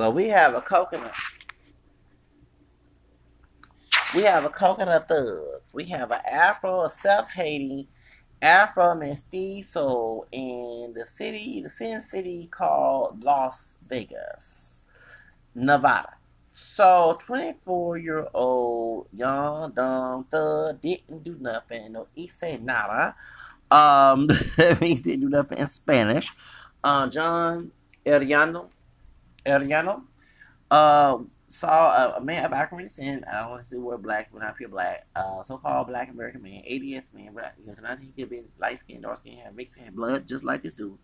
So we have a coconut. We have a coconut thug. We have an Afro, a self-hating Afro mestizo in the city, the sin city called Las Vegas, Nevada. So, 24 year old young dumb thug didn't do nothing. No, he said nada. Um, means didn't do nothing in Spanish. Uh, John Arellano, Arellano, uh, saw a, a, man of African descent. I don't want to the word black when I feel black. Uh, so-called Black American man, ADS man, black. You know, he could be light skinned, dark skinned, have mixed hair, blood, just like this dude.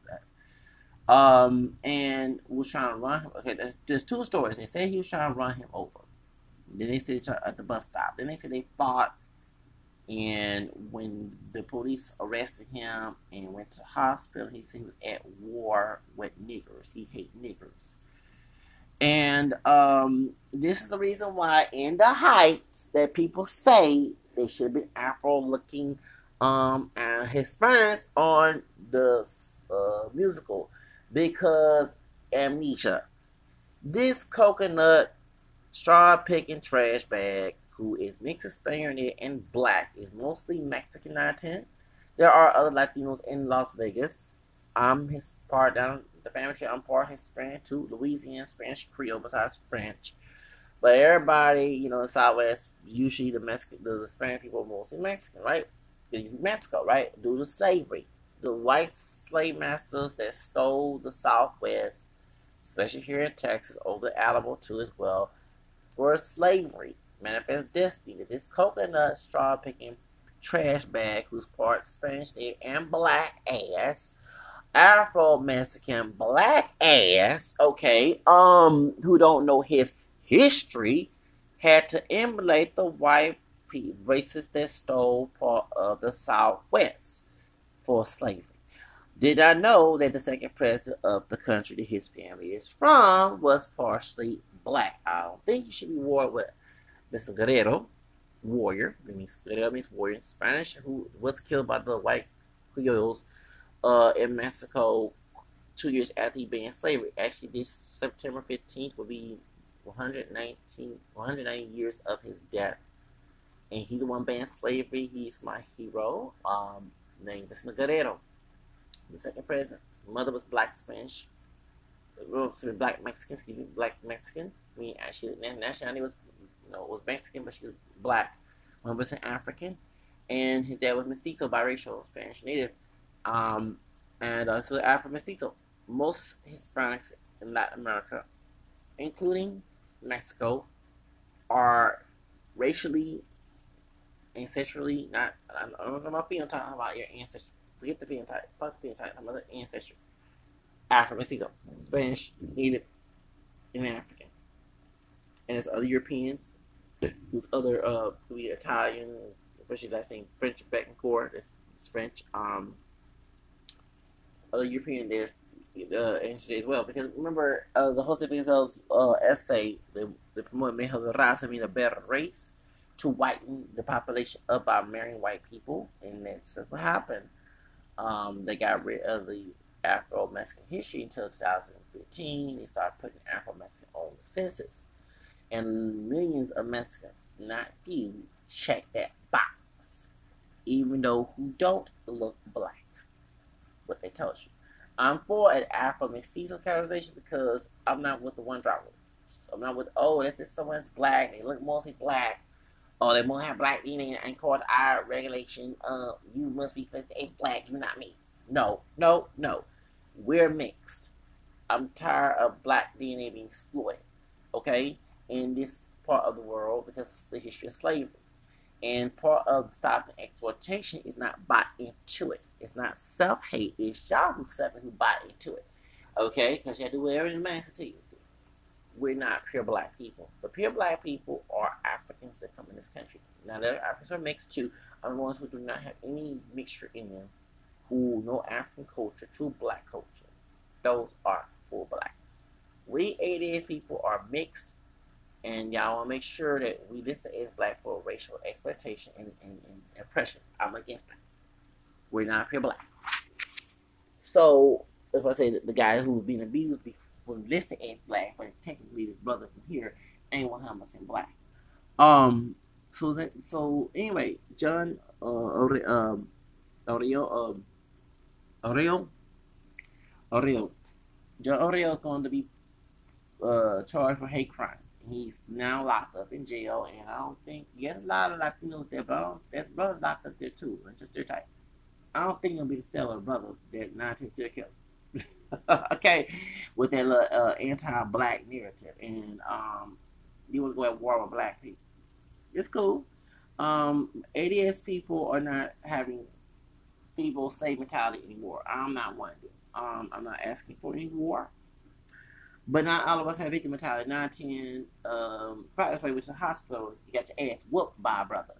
Um, and was trying to run him. Okay, there's, there's two stories. They say he was trying to run him over. Then they said at the bus stop. Then they said they fought. And when the police arrested him and went to the hospital, he said he was at war with niggers. He hate niggers. And um, this is the reason why in the Heights that people say they should be Afro-looking um, and Hispanics on the uh, musical because amnesia. This coconut straw picking trash bag, who is mixed Hispanic and black, is mostly Mexican Latin. There are other Latinos in Las Vegas. I'm his part down the family tree. I'm part Hispanic too, Louisiana Spanish Creole besides French. But everybody, you know, in Southwest, usually the Mexican, the Hispanic people are mostly Mexican, right? Mexico, right? Due to slavery the white slave masters that stole the Southwest, especially here in Texas, over the Alamo too as well, for slavery. Manifest destiny. This coconut straw picking trash bag, who's part Spanish and black ass, Afro Mexican black ass, okay, um, who don't know his history, had to emulate the white racists that stole part of the Southwest for slavery. Did I know that the second president of the country that his family is from was partially black? I don't think he should be war with Mr. Guerrero, warrior. It means Guerrero means warrior in Spanish, who was killed by the white Creoles uh, in Mexico two years after he banned slavery. Actually, this September 15th will be 119, 190 years of his death. And he the one banned slavery. He's my hero. Um, named Mr. Guerrero, the second president. Mother was black Spanish, be black Mexican, excuse me, black Mexican. I mean, actually, nationality was, you know, was Mexican, but she was black. One was an African, and his dad was mestizo, biracial, Spanish native, um, and also Afro mestizo. Most Hispanics in Latin America, including Mexico, are racially and ancestrally, not I don't know about phenotype, about your ancestry. Forget the phenotype. Fuck the phenotype. I'm other ancestry. African mestizo, Spanish, Native, and African. And there's other Europeans, who's other uh, Italian, especially last name French Betancourt. That's, it's French. Um, other European there's uh, as well. Because remember, uh, the Jose Pimentel's uh, essay, the the promote mejor raza, mean a better race to whiten the population up by marrying white people, and that's what happened. Um, they got rid of the Afro Mexican history until 2015. They started putting Afro Mexican on the census, and millions of Mexicans, not few, check that box, even though who don't look black. What they told you. I'm for an Afro mestizo categorization because I'm not with the one drop rule. I'm not with oh, if it's someone's black, they look mostly black or they won't have black DNA and court our regulation, uh, you must be 58 black, you're not mixed. No, no, no. We're mixed. I'm tired of black DNA being exploited, okay, in this part of the world because the history of slavery. And part of stopping exploitation is not buy into it. It's not self hate. It's y'all who seven who buy into it. Okay? Because you have to wear the master to you we're not pure black people. The pure black people are Africans that come in this country. Now, the Africans are mixed too. Are the ones who do not have any mixture in them, who know African culture, true black culture. Those are full blacks. We ADS people are mixed, and y'all want to make sure that we list as black for racial exploitation and, and, and oppression. I'm against that. We're not pure black. So, if I say the guy who was being abused was listed as black, but technically his brother from here ain't 100% black. Um, so that, so anyway, John uh, Ore, um, Oreo, um, Oreo, Oreo, John Oreo is going to be uh, charged for hate crime. He's now locked up in jail, and I don't think yes, a lot of Latinos there, but I don't, brothers locked up there too, their type. I don't think it'll be the of brother that 19 serial killer. okay, with that little uh, anti-black narrative, and um, you want to go at war with black people. It's cool. Um, ADS people are not having people slave mentality anymore. I'm not one. Um, I'm not asking for any war. But not all of us have victim mentality. 19, um, probably went to the hospital, you got your ass whooped by a brother.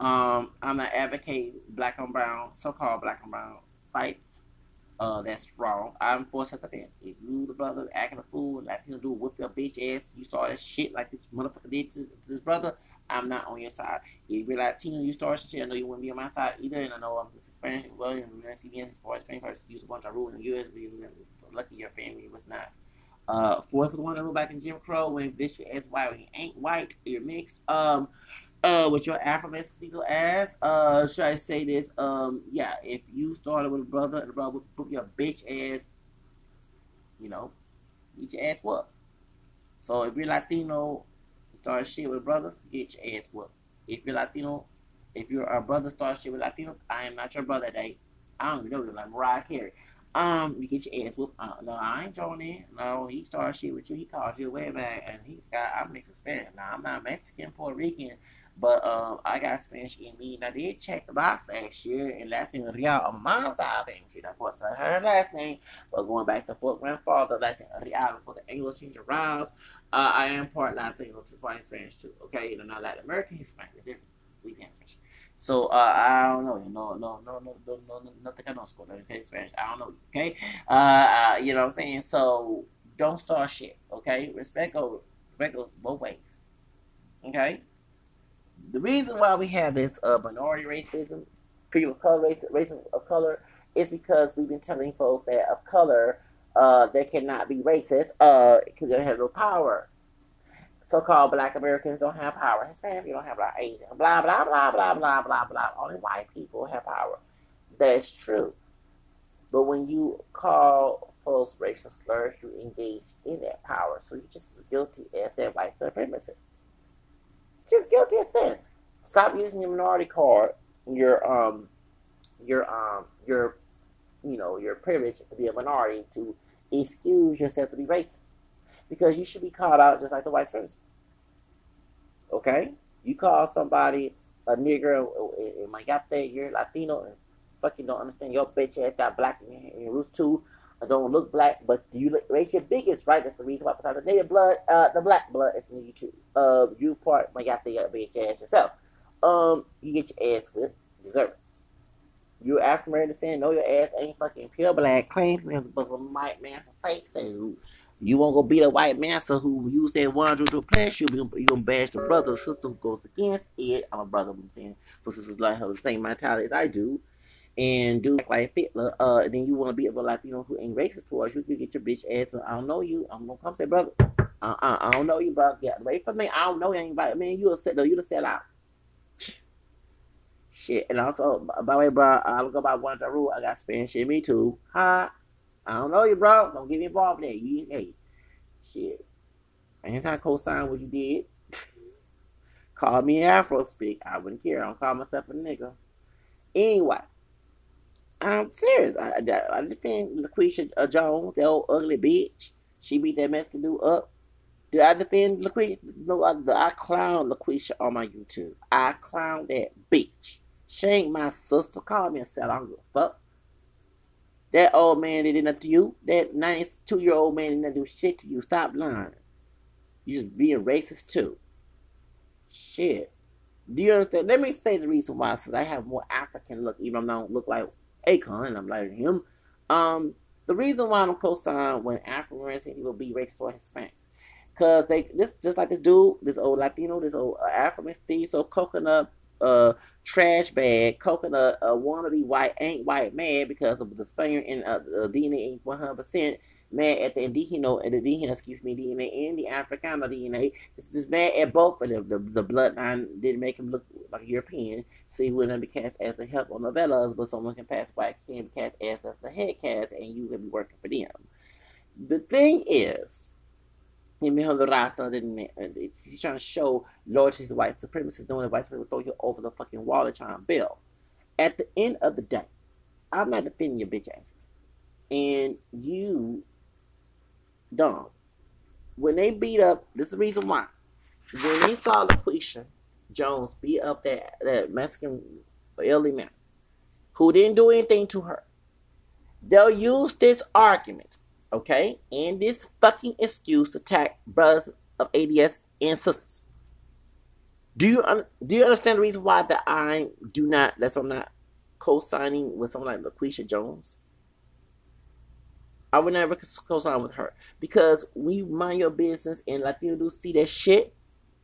Um, I'm not advocating black on brown, so-called black on brown fights. Uh, that's wrong. I'm for self-defense. If you, the brother, acting a fool, like he'll do whoop your bitch ass, you start that shit like this motherfucker did to, to this brother, I'm not on your side. If you're Latino, you start shit, I know you wouldn't be on my side either, and I know I'm Spanish, well, and CBN, as far as Spanish use a bunch of rules in the U.S., but lucky your family was not. Uh, fourth one ruled back in Jim Crow when this your ass white, when you ain't white, you're mixed. Um, uh, with your Afro-Mexican ass, uh, should I say this? Um, yeah, if you started with a brother and the brother put your bitch ass, you know, get your ass whooped. So if you're Latino, start shit with brothers, get your ass whooped. If you're Latino, if you're a brother start shit with Latinos, I am not your brother, Day. I don't even know you like Mariah Carey. Um, you get your ass whooped. Uh, no, I ain't joining. No, he started shit with you. He called you way back, and he got. I'm mixed Spanish. Now I'm not Mexican, Puerto Rican. But um, I got Spanish in me, and I did check the box last year, and last name Real on my mom's side of things. Of course, her last name, but going back to Fort grandfather, last name Real for the English teacher Rouse. Uh, I am part Latino part Spanish too. Okay, you know, not Latin American, Spanish different. We can Spanish. So uh, I don't know, you know, no, no, no, no, no, no, nothing I know school. Let me say Spanish. I don't know, okay? Uh, uh, you know what I'm saying? So don't start shit, okay? Respect goes, respect goes both ways, okay? the reason why we have this uh, minority racism, people of color racism, racism of color, is because we've been telling folks that of color uh, they cannot be racist uh because they have no power. So-called Black Americans don't have power. Hispanic people don't have power. Asian, blah blah blah blah blah blah blah. Only white people have power. That's true. But when you call folks racial slurs, you engage in that power. So you're just as guilty as that white supremacist just guilty as sin. Stop using your minority card, your um, your um, your, you know, your privilege to be a minority to excuse yourself to be racist, because you should be called out just like the white person. Okay, you call somebody a nigger, and my God, you're Latino, and fucking don't understand your bitch ass got black in your roots too I don't look black, but you raise your biggest, right? That's the reason why besides the native blood, uh, the black blood is in you too. Uh, you part my got the bitch ass yourself. Um, you get your ass whipped, deserve it. You African American saying no, your ass ain't fucking pure black. Claim but some white man for fake food. You won't go beat a white master who use that one to oppress you. You gonna bash the brother or sister who goes against it. I'm a brother, I'm saying, for sisters like her the same mentality as I do and do like Hitler, uh, then you want to be you know, who ain't racist towards you, you get your bitch ass. I don't know you. I'm gonna come say, brother, uh, uh, I don't know you, bro. Get away from me. I don't know anybody. Man, you a set, you the sell out. Shit, and also, by the way, bro, I'll go by one the rule. I got Spanish shit, me too. Ha! I don't know you, bro. Don't get me involved in that. You, hey, shit. I ain't to co-sign what you did. Call me Afro speak. I wouldn't care. I don't call myself a nigga. Anyway. I'm serious. I, I, I defend LaQuisha uh, Jones, the old ugly bitch. She beat that Mexican dude up. Did I defend LaQuisha? No, I, I clown LaQuisha on my YouTube. I clown that bitch. She ain't my sister. Call me and say I don't give a fuck. That old man did nothing to you. That 92 year old man didn't do shit to you. Stop lying. You just being racist too. Shit. Do you understand? Let me say the reason why. Since I have more African look, even though I don't look like Akon, I'm like him. Um, the reason why I'm co-sign when African American people be racist for Hispanics, cause they this just like this dude, this old Latino, this old African Steve, so coconut uh trash bag, coconut uh, wannabe white ain't white man because of the Spaniard and uh, the DNA ain't 100 percent mad at the Indígena, and the Indígena, excuse me, DNA and the Africana DNA. This is mad at both of them. The, the bloodline didn't make him look like a European, so he wouldn't be cast as a help on novellas, but someone can pass white can be cast as a head cast, and you can be working for them. The thing is, he's trying to show loyalty to white supremacists, knowing that white supremacists throw you over the fucking wall and try to build. At the end of the day, I'm not defending your bitch ass. And you dumb. When they beat up, this is the reason why. When they saw LaQuisha Jones beat up that, that Mexican elderly man who didn't do anything to her, they'll use this argument, okay, and this fucking excuse attack brothers of ADS and sisters. Do you do you understand the reason why that I do not? That's why I'm not co-signing with someone like LaQuisha Jones. I would never co-sign with her because we mind your business and Latino do see that shit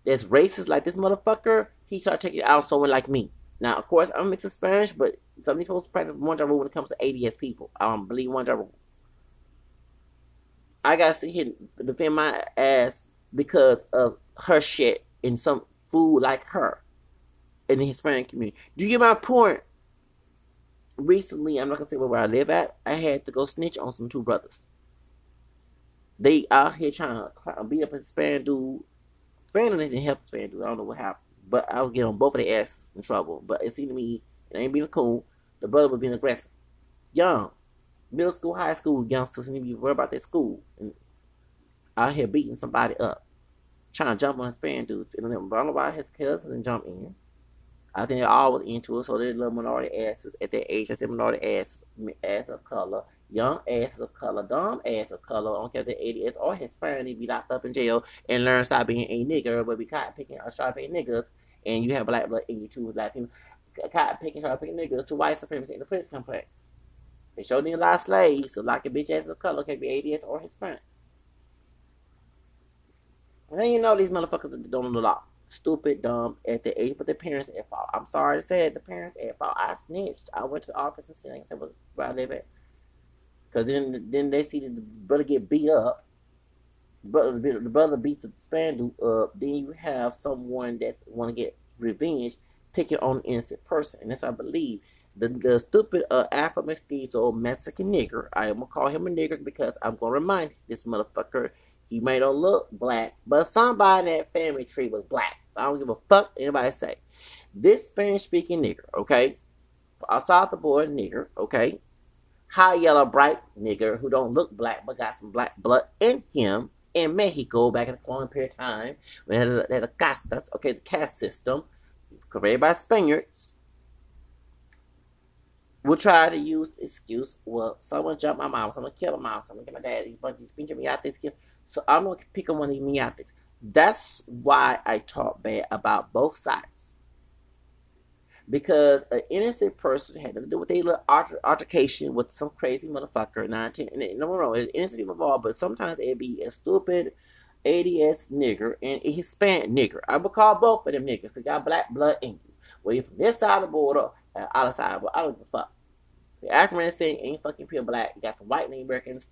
that's racist like this motherfucker. He start taking out someone like me. Now, of course, I'm mixing Spanish, but some of these folks practice one rule when it comes to ADS people. I don't believe one rule. I gotta sit here and defend my ass because of her shit and some fool like her in the Hispanic community. Do you get my point? recently, I'm not gonna say where I live at. I had to go snitch on some two brothers. They out here trying to beat up a Hispanic dude. Hispanic didn't help Hispanic dude. I don't know what happened, but I was getting both of their asses in trouble. But it seemed to me it ain't being cool. The brother was being aggressive, young, middle school, high school youngsters need to be worried about their school and out here beating somebody up, trying to jump on his Hispanic dudes. And then run about his cousin and jump in. I think they're always into it, so they're little minority asses at their age. I said minority ass, ass of color, young asses of color, dumb ass of color. I don't care if they're or Hispanic, be locked up in jail and learn stop being a nigger, but be caught picking or sharp niggas, and you have black blood in you too, black people, caught picking sharp picking niggas to white supremacy in the prison complex. They showed me a lot of slaves, so like a bitch ass of color can be ADS or Hispanic. And then you know these motherfuckers don't know the law stupid, dumb at the age, but the parents at fault. I'm sorry to say it, the parents at fault. I snitched. I went to the office and said, said, where I live at. Because then, then they see the brother get beat up. Brother, the brother beats the spandal up. Then you have someone that want to get revenge, picking on an innocent person, and that's what I believe. The, the stupid uh, Afro mestizo Mexican nigger. I am gonna call him a nigger because I'm gonna remind this motherfucker he may not look black, but somebody in that family tree was black. I don't give a fuck anybody say. This Spanish speaking nigger, okay? Outside the board nigger, okay? High yellow bright nigger who don't look black but got some black blood in him in Mexico back in the colonial period of time when they had the castas, okay, the caste system, created by Spaniards, will try to use excuse, well, someone jumped my mom, someone killed my mom, someone get my dad, these bunch of pinching me out this kid. So I'm gonna pick on one of these miates. That's why I talk bad about both sides. Because an innocent person had to do with a little altercation with some crazy motherfucker, 19, and no wrong, it's innocent people involved, but sometimes it'd be a stupid ADS nigger and a Hispanic nigger. I would call both of them niggas because got black blood in you. Whether you're from this side of the border or other side, but I don't give a fuck. The African saying ain't fucking pure black. You got some white Americans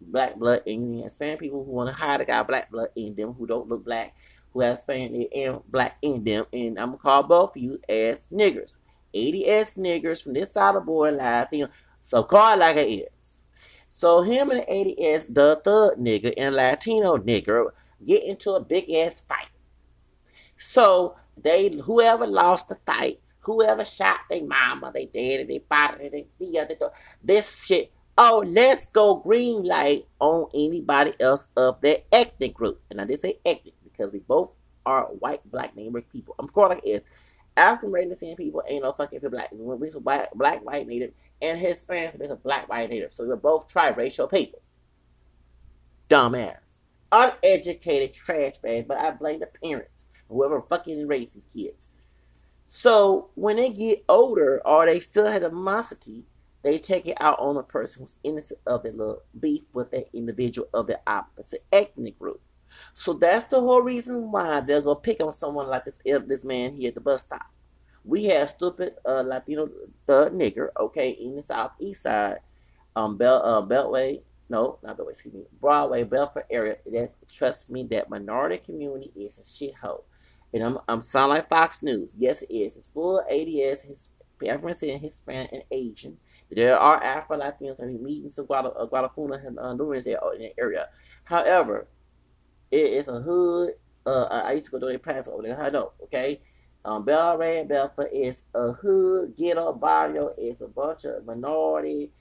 black blood them. Hispanic people who want to hide a guy black blood in them, who don't look black, who have Spanish and black in them. And I'm gonna call both of you ass niggers. ADS niggers from this side of the board Latino. So call like it is. So him and ADS, the thug nigger and Latino nigger, get into a big ass fight. So they whoever lost the fight, whoever shot their mama, they dead, they fought, they, they, they, this shit oh, let's go green light on anybody else of their ethnic group. And I did say ethnic because we both are white, black, native people. I'm calling it is African American people ain't no fucking for black. We're black, black, white, native, and Hispanic is black, white, native. So we're both triracial people. Dumbass. Uneducated trash bags, but I blame the parents, whoever fucking raised these kids. So when they get older or they still have animosity, they take it out on a person who's innocent of their little beef with that individual of the opposite ethnic group. So that's the whole reason why they're gonna pick on someone like this this man here at the bus stop. We have stupid uh, Latino thug nigger, okay, in the southeast side, um, Bel uh, Beltway, no, not the way, excuse me, Broadway, Belford area. That trust me, that minority community is a shithole. And I'm I'm sound like Fox News. Yes, it is. It's full of ADS, his African, Hispanic, and Asian. There are Afro Latinos and meetings of Guadal- Guadalajara and Honduras in the area. However, it is a hood. Uh, I used to go to a pass over there. I know, okay? Um, Bel Red Belford is a hood ghetto barrio. It's a bunch of minority.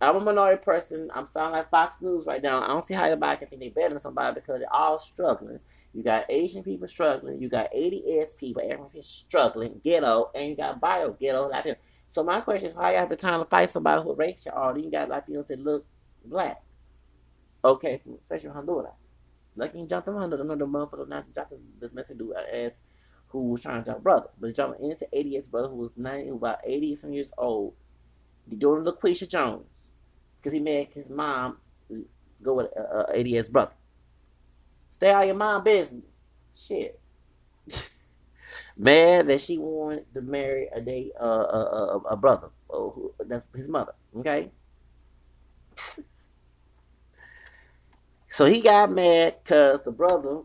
I'm a minority person. I'm sounding like Fox News right now. I don't see how anybody can think they're better than somebody because they're all struggling. You got Asian people struggling. You got ADS people. Everyone's struggling. Ghetto. And you got bio ghetto there. So my question is, how you have the time to fight somebody who race you all? You got Latinos that look black. Okay, especially Honduras. Lucky you jumped on Honduras. Another motherfucker not jumping this message dude ass who was trying to jump brother. But jumping into 88's brother who was 90, about 80 some years old. The daughter LaQuisha Jones. Because he made his mom go with uh, uh, 80's brother. Stay out your mom business. Shit. Mad that she wanted to marry a day uh, a, a, a brother, uh, who, that's his mother. Okay. so he got mad because the brother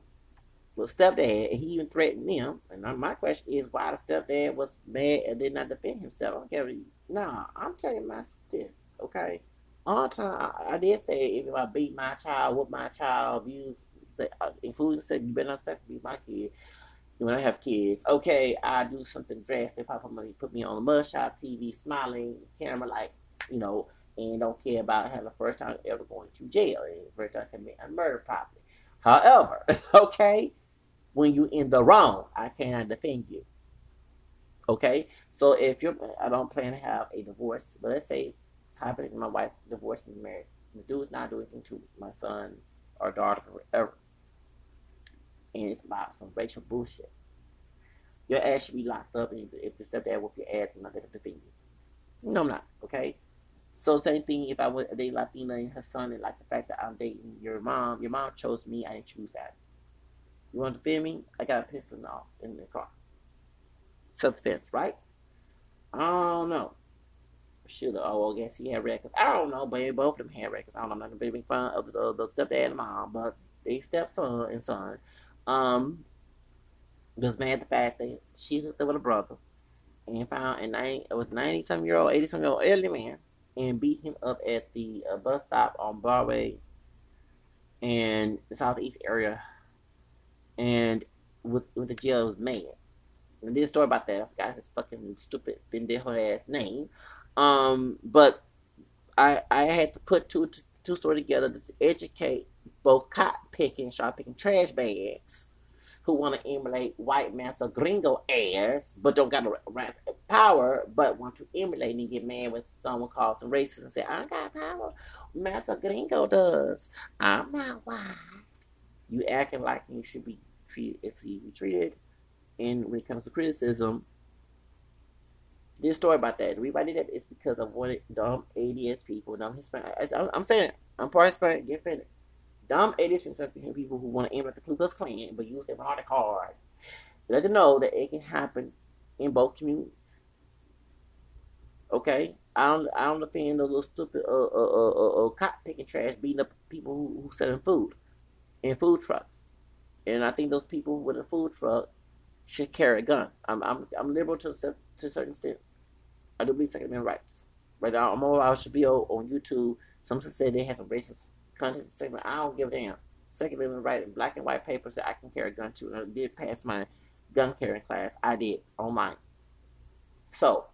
was stepdad, and he even threatened him. And my question is, why the stepdad was mad and did not defend himself? Okay. Nah, I'm telling my stiff. Okay. The time, I, I, did say if I beat my child, with my child, abuse, uh, including said you better not sex beat my kid when I have kids, okay, I do something drastic, pop money, put me on the mugshot TV, smiling, camera, like, you know, and don't care about having the first time ever going to jail and first time committing a murder probably. However, okay, when you in the wrong, I cannot defend you. Okay, so if you're, I don't plan to have a divorce, but let's say it's happening, my wife divorced and married. The dude's not doing anything to my son or daughter or whatever and it's about some racial bullshit. Your ass should be locked up, and if the stepdad whoop your ass, I'm not gonna defend you. No, I'm not. Okay. So same thing. If I would date Latina and her son, and like the fact that I'm dating your mom, your mom chose me. I didn't choose that. You want to defend me? I got a pistol off in the car. Self defense, right? I don't know. Have. Oh, I guess he had records. I don't know, but both of them had records. I don't know. I'm not gonna be making fun of the, the stepdad and mom, but they stepson and son um, was mad at the fact that she hooked up with a brother and found and nine it was ninety some year old, eighty some year old elderly man and beat him up at the uh, bus stop on Broadway and the southeast area and with with the jail was mad. And did a story about that. I forgot his fucking stupid pendejo ass name. Um, but I I had to put two two stories together to educate both cotton picking, sharp picking trash bags who want to emulate white massa gringo ass, but don't got the right power, but want to emulate and get mad when someone calls them racist and say, I got power. Massa gringo does. I'm not white. You acting like you should be treated as you be treated. And when it comes to criticism, this story about that. Did that is because of what dumb ADS people, dumb Hispanic. I, am saying. I'm part Hispanic. Get offended. Dumb idiots and people who want to aim at the Ku Klux Klan, but use their heart card. Let them know that it can happen in both communities. Okay, I don't, I don't defend those little stupid uh uh uh uh, uh cop picking trash beating up people who, who selling food in food trucks, and I think those people with a food truck should carry a gun. I'm I'm I'm liberal to to a certain extent. I do believe Second Amendment rights. Right now, I'm all I should be on YouTube. Some say they had some racist content segment. I don't give a damn. Second Amendment right in black and white papers that I can carry a gun to. And I did pass my gun carrying class. I did on mine. So,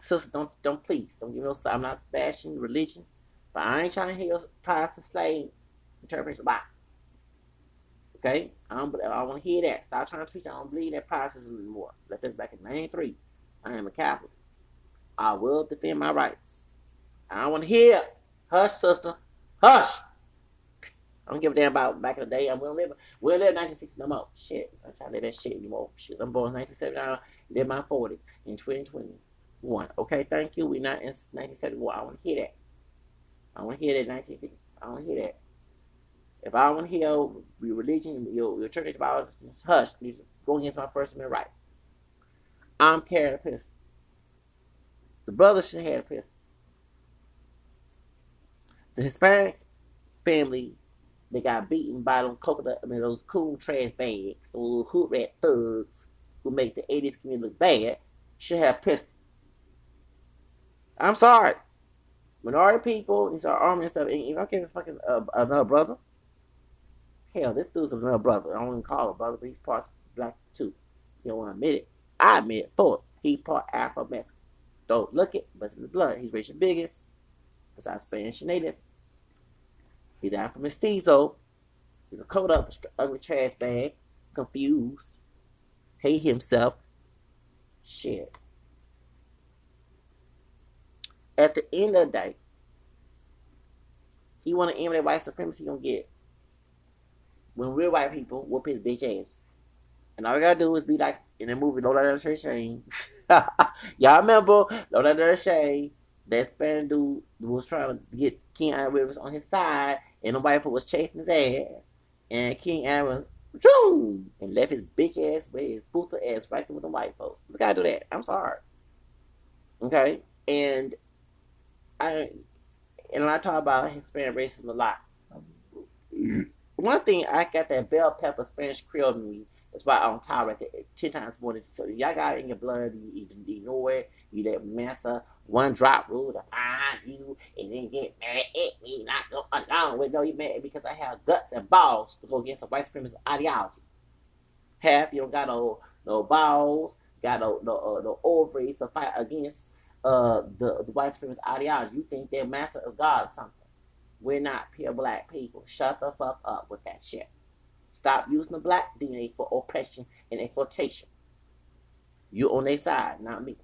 sister, don't don't please don't give no. I'm not bashing religion, but I ain't trying to hear Protestant slave interpretation. Bye. Okay, I don't. I want to hear that. Stop trying to preach. I don't believe that Protestantism anymore. Left this back in '93. I am a Catholic. I will defend my rights. I don't want to hear. Hush, sister. Hush! I don't give a damn about back in the day. I'm gonna live. We'll live 1960 no more. Shit, I'm trying to live that shit anymore. Shit, I'm born in 1979. Live my 40s in 2021. Okay, thank you. We're not in 1971. I want to hear that. I want to hear that 1950. I want to hear that. If I want to hear your religion, your, your church about hush, you go against my First Amendment right. I'm carrying a pistol. The brother should have a pistol. The Hispanic family they got beaten by them coconut, I mean those cool trash bags, those hood rat thugs who make the 80s community look bad, should have pistols. I'm sorry. Minority people, these are armed and stuff, and you don't give fucking uh, another brother. Hell, this dude's another brother. I don't even call him brother, but he's part black too. You don't want to admit it. I admit it it. He's part Afro Mexican. Don't look it, but it's the blood. He's racial biggest. Besides Spanish and native. He's Afro mestizo. He's a coat up, ugly trash bag, confused, hate himself. Shit. At the end of the day, he want to emulate white supremacy. He gonna get when real white people whoop his bitch ass. And all you gotta do is be like in the movie No Let Her Shame. Y'all remember No Let Her Shame? That Spanish dude was trying to get King Rivers on his side, and the white was chasing his ass. And King Aaron Boom! And left his bitch ass with his puta ass right there with the white folks. We gotta do that. I'm sorry. Okay? And I and I talk about Hispanic racism a lot. One thing I got that bell pepper Spanish Creole in me. That's why I'm tolerate it ten times more than so y'all got it in your blood, you, you ignore it, you let Massa one drop rule to find you and then get mad along with no you mad because I have guts and balls to go against a white supremacist ideology. Half you don't got no no balls, got no no, uh, no ovaries to fight against uh the, the white supremacist ideology. You think they're master of God or something. We're not pure black people. Shut the fuck up with that shit. Stop using the black DNA for oppression and exploitation. You on their side, not me.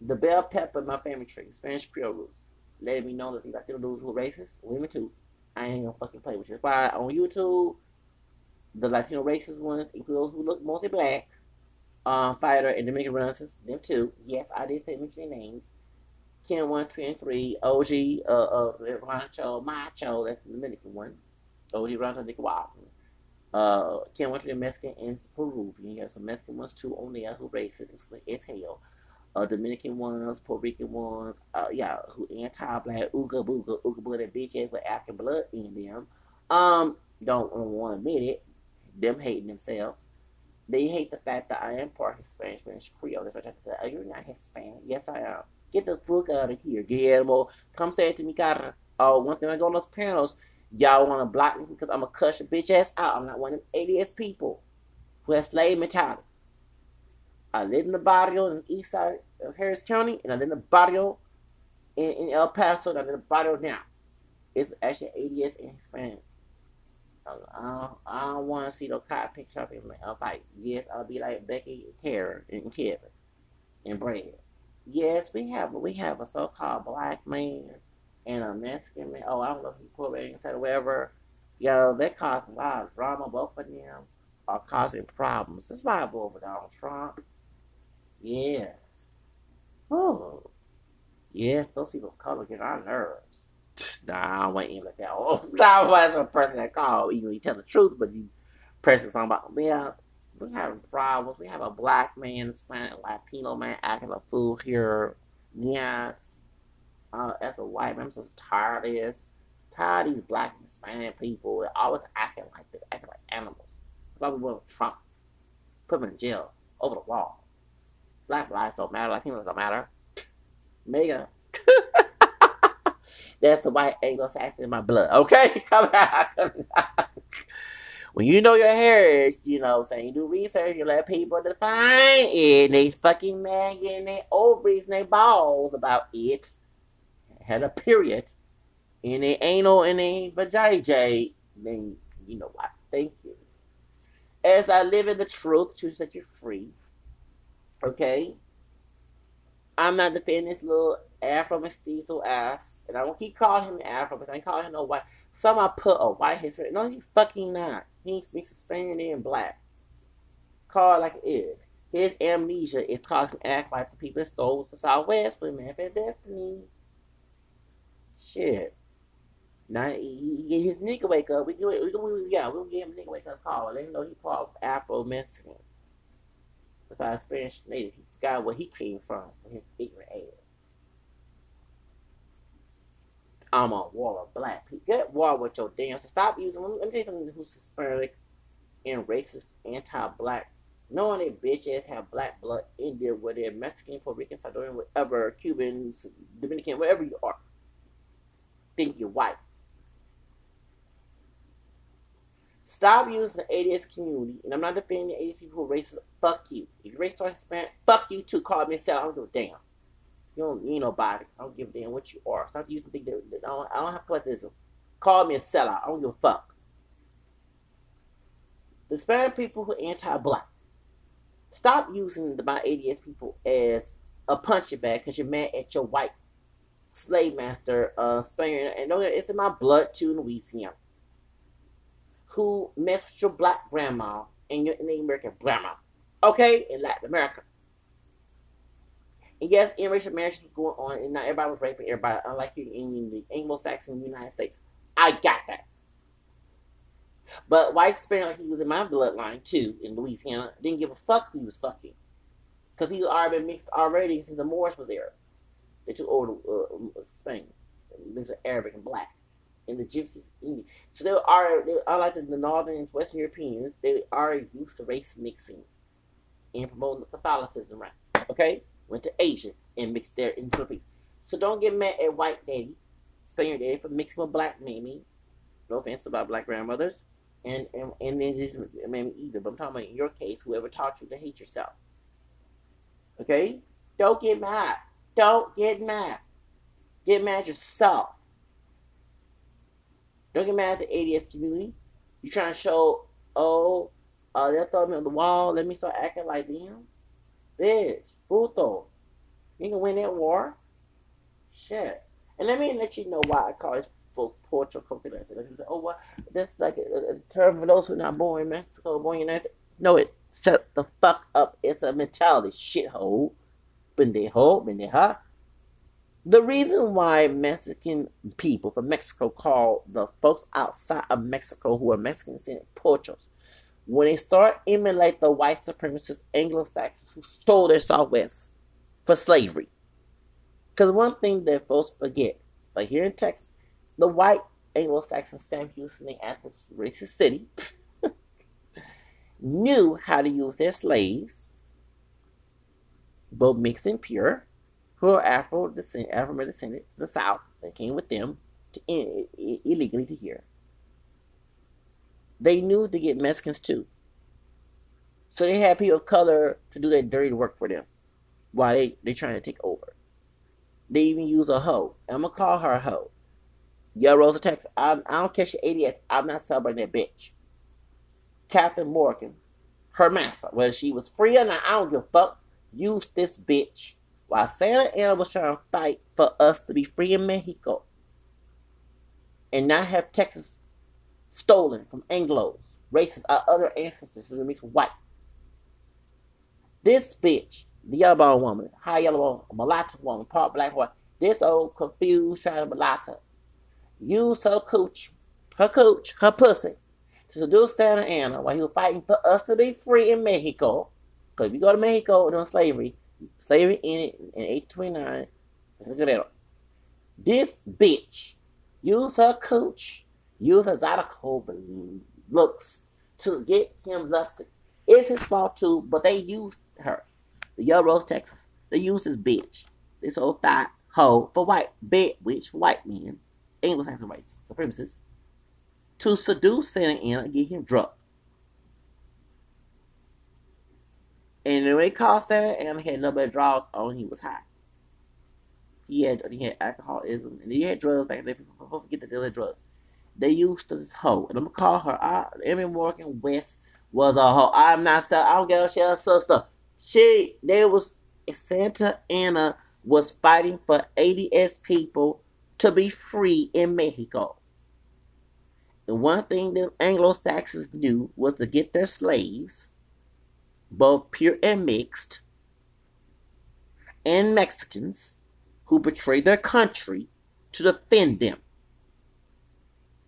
The bell pepper my family tree, Spanish Creole roots, letting me know that these Latino dudes who are racist, women too. I ain't gonna fucking play with you. That's why on YouTube, the Latino racist ones include those who look mostly black, um, fighter and Dominican Renaissance, them too. Yes, I did say mention names. Ken one, two, and three, OG, uh, uh, Rancho, Macho, that's the Dominican one. OG Rancho Nicaraguan. Uh, Ken one, two, Mexican and Peruvian. You have some Mexican ones too on there who racist as hell uh, Dominican ones, Puerto Rican ones, uh, yeah, who anti-black, ooga booga, ooga booga, that bitch ass with African blood in them. Um, don't want to admit it. Them hating themselves. They hate the fact that I am part Hispanic, Spanish Creole. That's what I say. Oh, you're not Hispanic. Yes, I am. Get the fuck out of here, Guillermo. Come say it to me, cara. Oh, one thing I go on those panels, y'all want to block me because I'm a cuss your bitch ass out. I'm not one of them ADS people who has slave mentality. I live in the barrio in the east side of Harris County, and I live in the barrio in, in El Paso, and I live in the barrio now. It's actually ADS in Hispanic. I don't, I don't want to see no cop picture of him. I'm like, yes, I'll be like Becky, Karen, and Kevin, and Brad. Yes, we have we have a so-called black man and a Mexican man. Oh, I don't know if he Puerto Rican said whatever. Yo, that causing a lot of drama. Both of them are causing problems. That's why I vote for Donald Trump. Yes. Oh. Yes, those people of color get on nerves. Nah, I don't want like that. Oh, nah, that's a person that call. You know, you tell the truth, but you person something about yeah, we have problems. We have a black man, Spanish, Latino man acting a fool here. Yes. Uh, as a white man, I'm so tired of this. Tired of these black and Spanish people. They're always acting like this, acting like animals. We want Trump. Put him in jail. Over the wall. Black lives don't matter. Latinos don't matter. Mega. That's the white Anglo-Saxon in my blood. Okay, come out. when you know your heritage, you know, saying you do research, you let people define it. and They fucking man getting their ovaries and their balls about it. Had a period. And they anal and they vajayjay. Then you know what? Thank you. As I live in the truth, to set you free. Okay? I'm not defending this little Afro mestizo ass. And I won't keep calling him Afro, but I ain't calling him no white. Some I put a white history. No, he fucking not. He speaks Spanish and black. Call it like it is. His amnesia is causing act like the people that stole the Southwest with Manifest Destiny. Shit. Now he, he, his nigga wake up. We do it. We, we, yeah, we'll give him a nigga wake up call. Let him know he part Afro Mexican besides Spanish native. He forgot where he came from and his ignorant ass. I'm on war with black people. Get war with your damn. So stop using. Let me, let me tell you something who's Hispanic and racist, anti-black, knowing that bitches have black blood in there, whether they're Mexican, Puerto Rican, Salvadorian, whatever, Cubans, Dominican, whatever you are. Think you're white. Stop using the ADS community, and I'm not defending the ADS people who are racist. Fuck you. If you're racist or Hispanic, fuck you too. Call me. I don't give a damn. You don't need nobody. I don't give a damn what you are. Stop using things that, that I, don't, I don't have patriotism. Call me a sellout. I don't give a fuck. The Hispanic people who are anti-black. Stop using the my ADS people as a punching bag because you're mad at your white slave master, uh, Spaniard, and that it's in my blood too, Louisiana, who messed with your black grandma and your Native American grandma, okay, in Latin America. And yes, interracial marriage was going on, and not everybody was raping everybody, unlike in the Anglo-Saxon United States. I got that. But white Spaniard, he was in my bloodline too, in Louisiana, didn't give a fuck who he was fucking. Because he was already mixed already since the Moors was there. They took over uh, Spain, mixed with Arabic and black. And the Gypsies. So they were already, unlike the Northern and Western Europeans, they already used to race mixing and promoting the Catholicism, right? Okay? went to Asia and mixed there into piece. So don't get mad at white daddy, Spaniard daddy for mixing with black mammy. No offense about black grandmothers. And and, and then mammy either. But I'm talking about in your case, whoever taught you to hate yourself. Okay? Don't get mad. Don't get mad. Get mad yourself. Don't get mad at the ADS community. You're trying to show, oh, uh, they're throwing me on the wall. Let me start acting like them. Bitch. Puto. You can win that war. Shit. And let me let you know why I call it for Portugal coconut. Like you say, oh, well, that's like a, a, term for those who are not born in Mexico, born in United. No, it shut the fuck up. It's a mentality shithole. Pendejo, pendeja. The reason why Mexican people from Mexico call the folks outside of Mexico who are Mexicans in Portuguese when they start emulate the white supremacist Anglo-Saxons who stole their Southwest for slavery. Because one thing that folks forget, like here in Texas, the white Anglo-Saxon Sam Houston, the Athens racist city, knew how to use their slaves, both mixed and pure, who are Afro descent, Afro descended, the South, that came with them to, eh, eh, illegally to here they knew to get Mexicans too. So they had people of color to do that dirty work for them while they, they trying to take over. They even use a hoe. I'm gonna call her a hoe. Yo, Rosa Texas, I, I don't care she ADS. I'm not celebrating that bitch. Captain Morgan, her master, whether she was free or not, I don't give a fuck. Use this bitch while Santa Anna was trying to fight for us to be free in Mexico and not have Texas stolen from Anglos, races, our other ancestors who mixed white. This bitch, the yellow woman, high yellow mulatto woman, part black woman, this old confused trying mulatto, used her cooch, her cooch, her pussy, to seduce Santa Anna while he was fighting for us to be free in Mexico. Because if you go to Mexico during slavery, slavery ended in 1829. Look at that. This bitch used her cooch use exotical looks to get him lusted. It's his fault too, but they used her. The Young Rose Texas. They used this bitch. This old thought hoe for white bed witch for white men, Anglo-Saxon race, supremacists, to seduce Santa Anna and get him drunk. And when they called Santa Anna, he had nobody draws on, he was high. He had he had alcoholism and he had drugs back then. People forget that they had drugs. They used to this hoe, and I'm gonna call her. I, Emmy Morgan West was a hoe. I'm not saying I don't get her. She her sister. She there was Santa Anna was fighting for ADS people to be free in Mexico. The one thing the Anglo Saxons knew was to get their slaves, both pure and mixed, and Mexicans who betrayed their country to defend them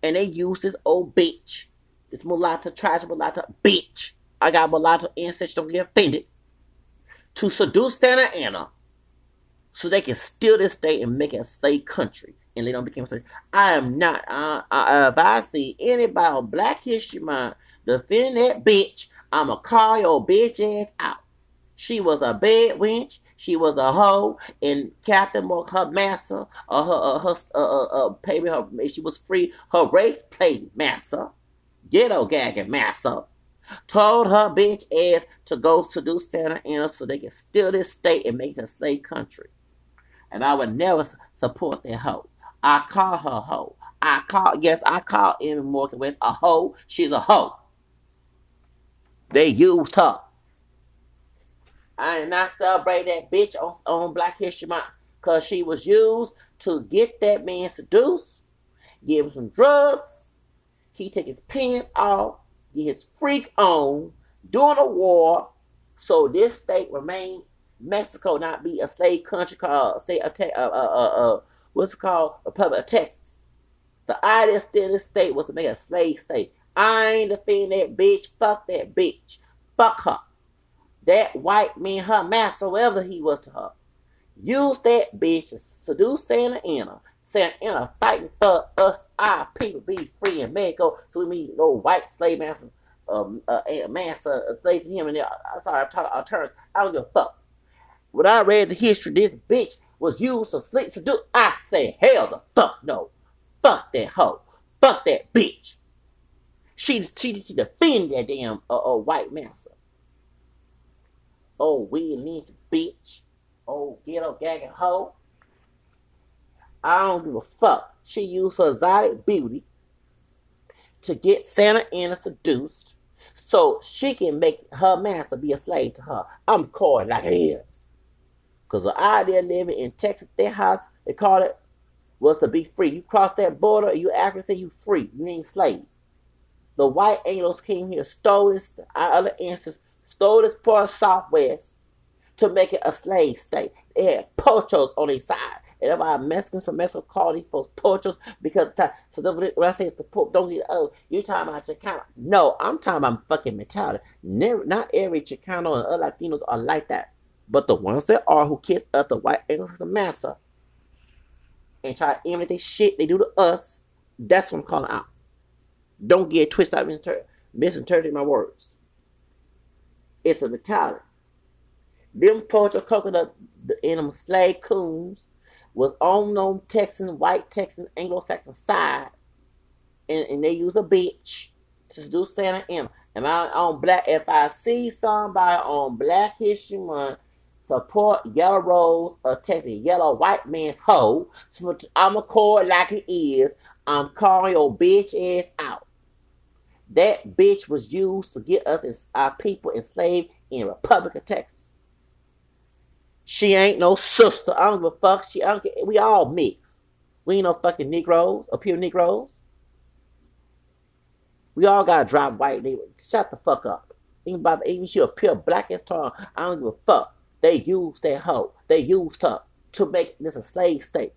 and they use this old bitch, this mulatto, tragic mulatto bitch. I got mulatto ancestors, don't get offended, to seduce Santa Anna so they can steal this state and make it a slave country. and they don't become slaves. I am not. Uh, uh, if I see anybody on Black History Month defend that bitch, I'ma call your bitch ass out. She was a bed wench. She was a hoe, and Captain Morgan, her master, uh, her, uh, her, uh, uh, pay her, she was free. Her race plate master, ghetto gagging master, told her bitch ass to go seduce Santa Anna so they can steal this state and make it a slave country. And I would never support that hoe. I call her hoe. I call, yes, I call Emma Morgan West a hoe. She's a hoe. They used her. I am not celebrating that bitch on, on Black History Month because she was used to get that man seduced, give him some drugs. He take his pants off, get his freak on during a war, so this state remain Mexico not be a slave country called state of uh, uh, uh, uh, what's it called Republic of Texas. The idea still this state was to make a slave state. I ain't defending that bitch. Fuck that bitch. Fuck her. That white man, her master, whoever he was to her, used that bitch to seduce Santa Anna. Santa Anna fighting for us, our people be free in Mexico. So we mean no white slave master, um, uh, master, slave to him. And I'm sorry, I'm talking terms. I don't give a fuck. When I read the history, this bitch was used to sleep to do. I said, hell the fuck no. Fuck that hoe. Fuck that bitch. She she she defend that damn uh, uh, white master. Oh, we Lynch bitch. Oh, ghetto gagging hoe. I don't give a fuck. She used her exotic beauty to get Santa Anna seduced so she can make her master be a slave to her. I'm calling like it is. Because the idea living in Texas, their house, they call it, was to be free. You cross that border, you African, you free. You ain't slave. The white Anglos came here, stole this, our other ancestors stole this of Southwest to make it a slave state. They had pochos on their side. And everybody Mexicans from Mexico call these folks pochos because so when I say the pope don't get oh you're talking about Chicano. No, I'm talking about fucking mentality. Never, not every Chicano and other Latinos are like that. But the ones that are who kiss us, the white Anglos the massa, and try to shit they do to us, that's what I'm calling out. Don't get twisted up misinterpreting my words. It's a mentality. Them poacher coconut in them slave coons was on them Texan, white Texan, Anglo-Saxon side. And, and they use a bitch to do Santa Anna. And I on black if I see somebody on Black History Month support Yellow Rose or Texas Yellow White Man's hoe, I'ma call it like it is. I'm calling your bitch ass out. That bitch was used to get us and our people enslaved in Republic of Texas. She ain't no sister. I don't give a fuck. She, I don't get, we all mix. We ain't no fucking Negroes or pure Negroes. We all gotta drop white. Shut the fuck up. Even about even she a pure black as tar. I don't give a fuck. They used that hoe. They used her to make this a slave state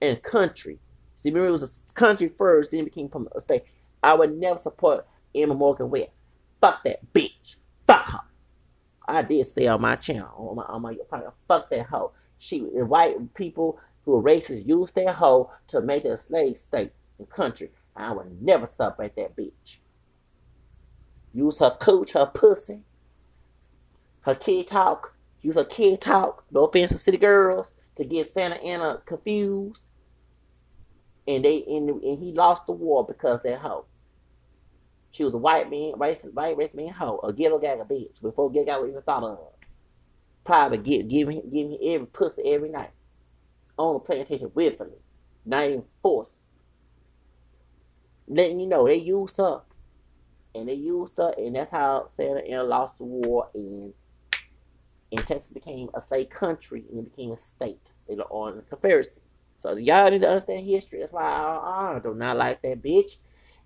and country. See, remember it was a country first, then it became a state. I would never support Emma Morgan West. Fuck that bitch. Fuck her. I did say on my channel, on my on my fuck that hoe. She white people who are racist use their hoe to make a slave state and country. I would never at that bitch. Use her cooch, her pussy, her kid talk. Use her kid talk. No offense to city girls to get Santa Anna confused. And they and, and he lost the war because that hoe. She was a white man, racist, white racist man hoe, a ghetto gaga bitch before gaga even thought of. Probably give give him give him every pussy every night on the plantation willfully, not even forced. Letting you know they used her, and they used her, and that's how Santa Anna lost the war, and and Texas became a state country, and it became a state later on in comparison. So y'all need to understand history. That's why I, I do not like that bitch.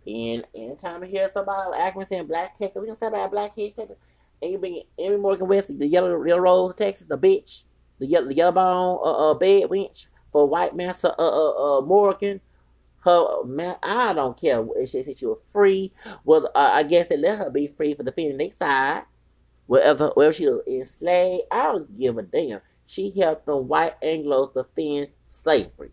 And anytime I hear somebody acting saying black Texas, we can say about black kid Texas. And you bring Emma Morgan West, the yellow, yellow rose Texas, the bitch, the yellow, the yellow bone uh, uh, bed wench for white master uh, uh, uh, Morgan. Her man, I don't care. If she said she was free. Well, uh, I guess they let her be free for defending their side. Wherever, wherever she was enslaved, I don't give a damn. She helped the white Anglos defend slavery.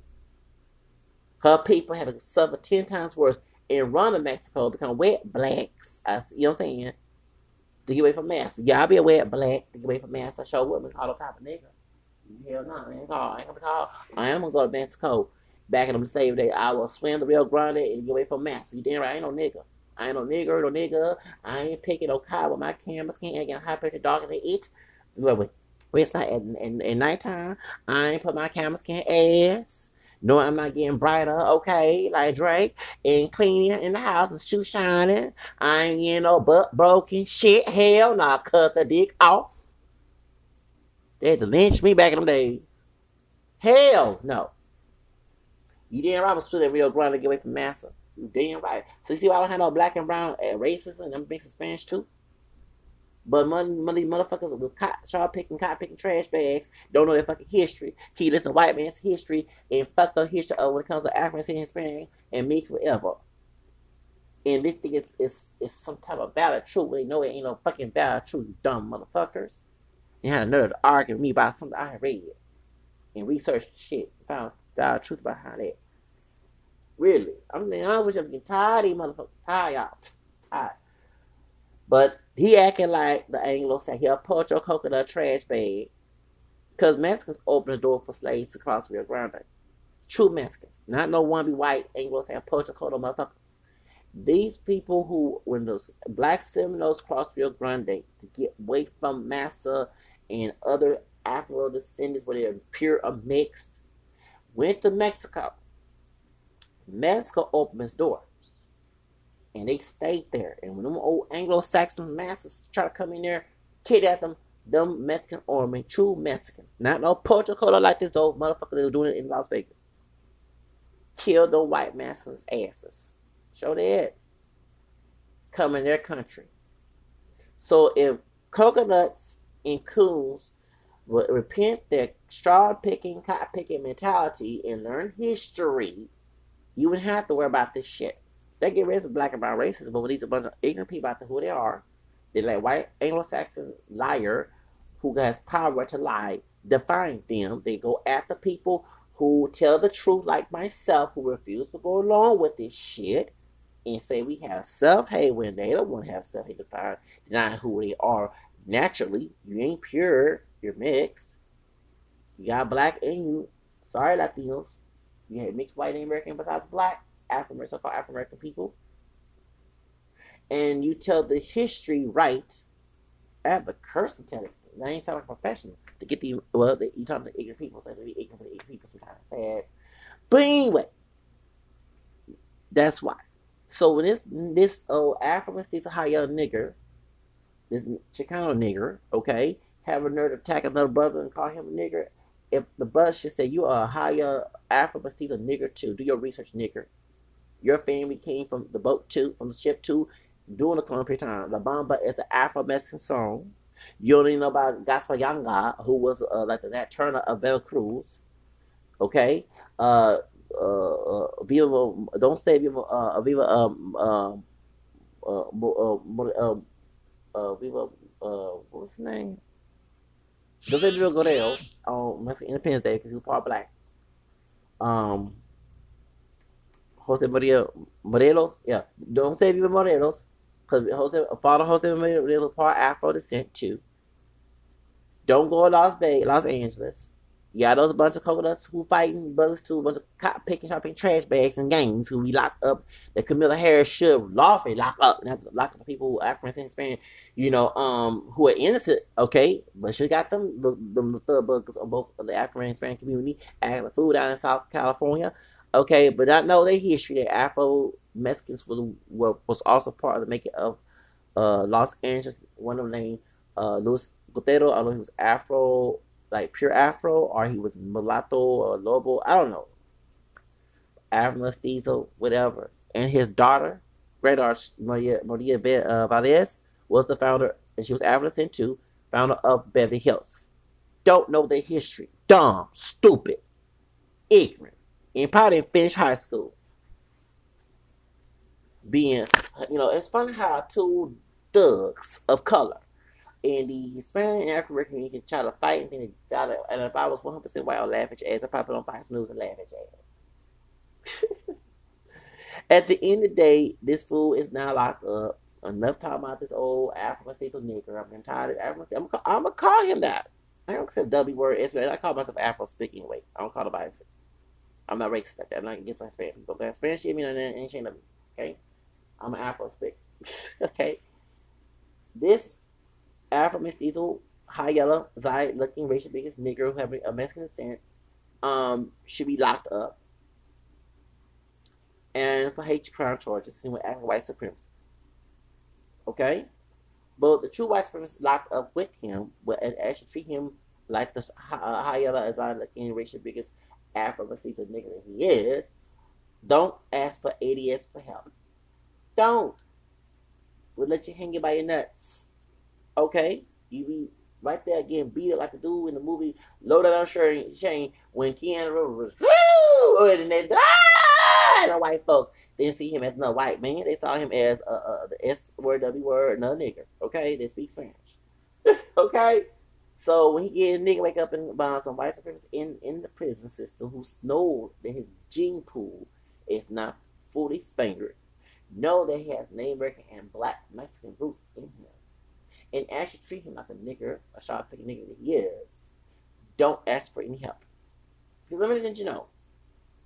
Her people had to suffer ten times worse and run to Mexico, become wet blacks. you know what I'm saying? To get away from mass. Y'all be a wet black to get away from mass. I show women call a cop a nigga. Hell no, I ain't call. I ain't gonna call. I am gonna go to Mexico. Back in the slave day, I will swim the Rio Grande and get away from mass. You damn right, I ain't no nigga. I ain't no nigger, no nigga. I ain't picking no cow with my camera skin. I ain't getting high pressure dog and eat. Wait, wait. Wait, it's at, in, in nighttime. I ain't put my camera skin ass. No, I'm not getting brighter, okay, like Drake, and cleaning in the house and shoe shining. I ain't getting no butt broken shit. Hell, nah, cut the dick off. They had to lynch me back in them days. Hell no. You didn't right, was that Rio Grande to get away from massa. You damn right. So you see why I don't have no black and brown uh, racism and them mixing Spanish too? But money, money, motherfuckers with cot, sharp picking, cotton picking trash bags don't know their fucking history. Keep listen to white man's history and fuck the history of when it comes to African and Hispanic and mix whatever. And this thing is, is, is some type of valid truth. They know it ain't no fucking valid truth, you dumb motherfuckers. You had another to argue with me about something I read and researched shit. Found valid truth behind it. Really. I mean, I wish I'm getting tired of these motherfuckers. Tired, y'all. Tired. But he acting like the Anglo said he'll put your coconut trash bag. Because Mexicans open the door for slaves to cross Rio Grande. True Mexicans. Not no one be white Anglo say put your coconut motherfuckers. These people who, when those black Seminoles crossed Rio Grande to get away from Massa and other Afro descendants where they're pure or mixed, went to Mexico. Mexico opened its door and they stayed there. And when them old Anglo-Saxon masters try to come in there, kidnap them, them Mexican army, true Mexicans, not no Puerto Portugal like this old motherfucker they were doing it in Las Vegas. Kill the white masters' asses. Show head. Come in their country. So if coconuts and coons would repent their straw picking, cotton picking mentality and learn history, you wouldn't have to worry about this shit. They get rid of black and brown racism, but when these a bunch of ignorant people about who they are, they let white Anglo-Saxon liar who has power to lie define them. They go after people who tell the truth, like myself, who refuse to go along with this shit and say we have self-hate when they don't want to have self-hate defined, denying who they are naturally. You ain't pure. You're mixed. You got black in you. Sorry, Latinos. You had mixed white and American besides black. African so-called African American people, and you tell the history right, I have the curse to tell it. I ain't sound like a professional to get the well. The, you talking to ignorant people, so they be ignorant for the ignorant people sometimes sad. But anyway, that's why. So when this this old African young nigger, this Chicano nigger, okay, have a nerve attack another brother and call him a nigger, if the brother should say you are a higher African Steve nigger too, do your research, nigger. Your family came from the boat too, from the ship too, during the colonial time. La Bamba is an Afro-Mexican song. You don't even know about Gaspar Yanga, who was uh, like the Nat Turner of Veracruz. Okay? Uh, uh, uh, Viva, don't say Viva, uh, Viva, um, um, uh, uh, uh, uh, Viva, uh, what's his name? Jose Viva Gorel on Mexican Independence Day because he was part black. Um, Jose Maria Morelos. Yeah, don't say Viva Morelos, because Jose, Father Jose Morelos was part Afro descent too. Don't go to Las Vegas, Los Angeles. Got those bunch of coconuts who fighting brothers too, a bunch of cop picking, shopping trash bags and gangs who we locked up that Kamala Harris should lawfully lock up, not lock up people who African Spanish, you know, um, who are innocent, okay, but she got them, the, the thug buggers on both of the African Hispanic community, acting food out in South California, Okay, but I know their history. That Afro Mexicans was, was also part of the making of uh, Los Angeles. One of them named uh, Luis Gotero. I don't know he was Afro, like pure Afro, or he was mulatto or lobo. I don't know. Afro mestizo, whatever. And his daughter, great artist Maria Maria uh, Valdez, was the founder, and she was Afro too, founder of Beverly Hills. Don't know their history. Dumb, stupid, ignorant and probably finish high school. Being, you know, it's funny how two thugs of color and the Hispanic and African American can try to fight and then and if I was 100% white, I'd laugh at your ass. I probably on Fox News and laugh at your ass. At the end of the day, this fool is now locked up. Enough talking about this old African nigger. I'm tired of African. I'm, I'm gonna call him that. I don't say W word. I call myself Afro speak anyway. I don't call speak. I'm not racist like that. I'm not against my Spanish. But Spanish shit mean ain't shame of me. Okay? I'm an Afro stick. okay? This Afro mestizo, high yellow, Zai looking racial biggest nigger who have a Mexican descent um should be locked up. And for hate crime charges and with acting white supremacists. Okay? But the true white supremacists locked up with him but actually treat him like the uh, high yellow as I looking racial biggest Afro mestizo nigger that he is. Don't ask for ADS for help. Don't. We'll let you hang it by your nuts. Okay? You be right there again, beat it like a dude in the movie Loaded on Shane when Keanu was woo and they ah, the white folks didn't see him as no white man. They saw him as uh, uh, the S word, W word, no nigger. Okay, they speak Spanish. okay, so when he get a nigga wake up and bomb some white supremacists in in the prison system who knows that his gene pool is not fully Spaniard, know that he has native American and black Mexican roots in him and actually treat him like a nigger, a shot picking nigger that he is, don't ask for any help. Because let me let you know,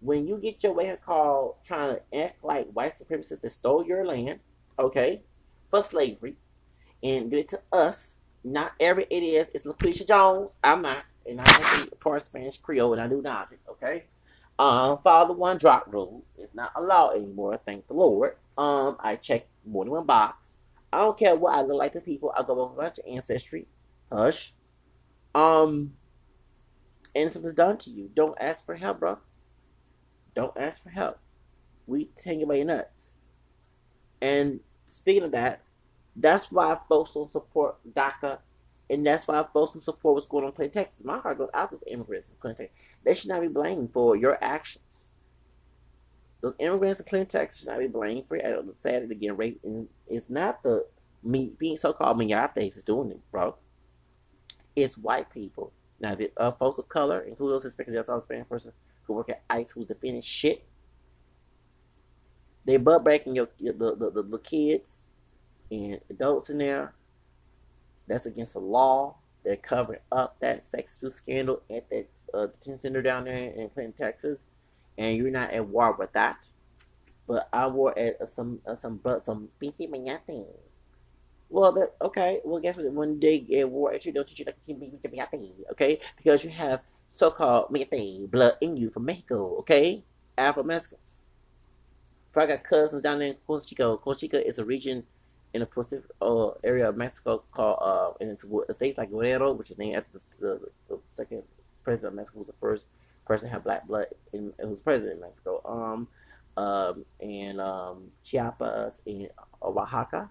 when you get your way called trying to act like white supremacists that stole your land, okay, for slavery, and do it to us, not every idiot is Lucretia Jones. I'm not, and I am a part Spanish Creole, and I do not, okay? Um, follow the one drop rule. It's not allowed anymore, thank the Lord. Um, I check more than one box. I don't care what I look like to people. I go with a bunch of ancestry. Hush. Um, and something's done to you. Don't ask for help, bro. Don't ask for help. We take away your nuts. And speaking of that, that's why folks don't support DACA, and that's why folks don't support what's going on in Plain Texas. My heart goes out to the immigrants in Plain Texas. They should not be blamed for your actions. Those immigrants in Plain Texas should not be blamed for it. I'm sad to get raped, and it's not the me being so-called migrantes is doing it, bro. It's white people. Now, the uh, folks of color, including those Hispanic, that's all Spanish person who work at ICE who's defending shit. They butt breaking your, your the, the, the, the kids and adults in there. That's against the law. They're covering up that sex abuse scandal at that uh, detention center down there in Clinton, Texas and you're not at war with that. But I war at uh, some uh, some but some pinky. Well, that okay. Well, guess what? When they get war at you, don't you like thing? Okay, because you have so-called thing blood in you from Mexico. Okay, Afro Mexicans. I got cousins down there in Costa Chica. Costa Chica is a region in the Pacific uh, area of Mexico called uh, and it's a state like Guerrero, which is named after the, the, the second president of Mexico, was the first person had black blood in, was president in Mexico. Um, um, and um, Chiapas and Oaxaca,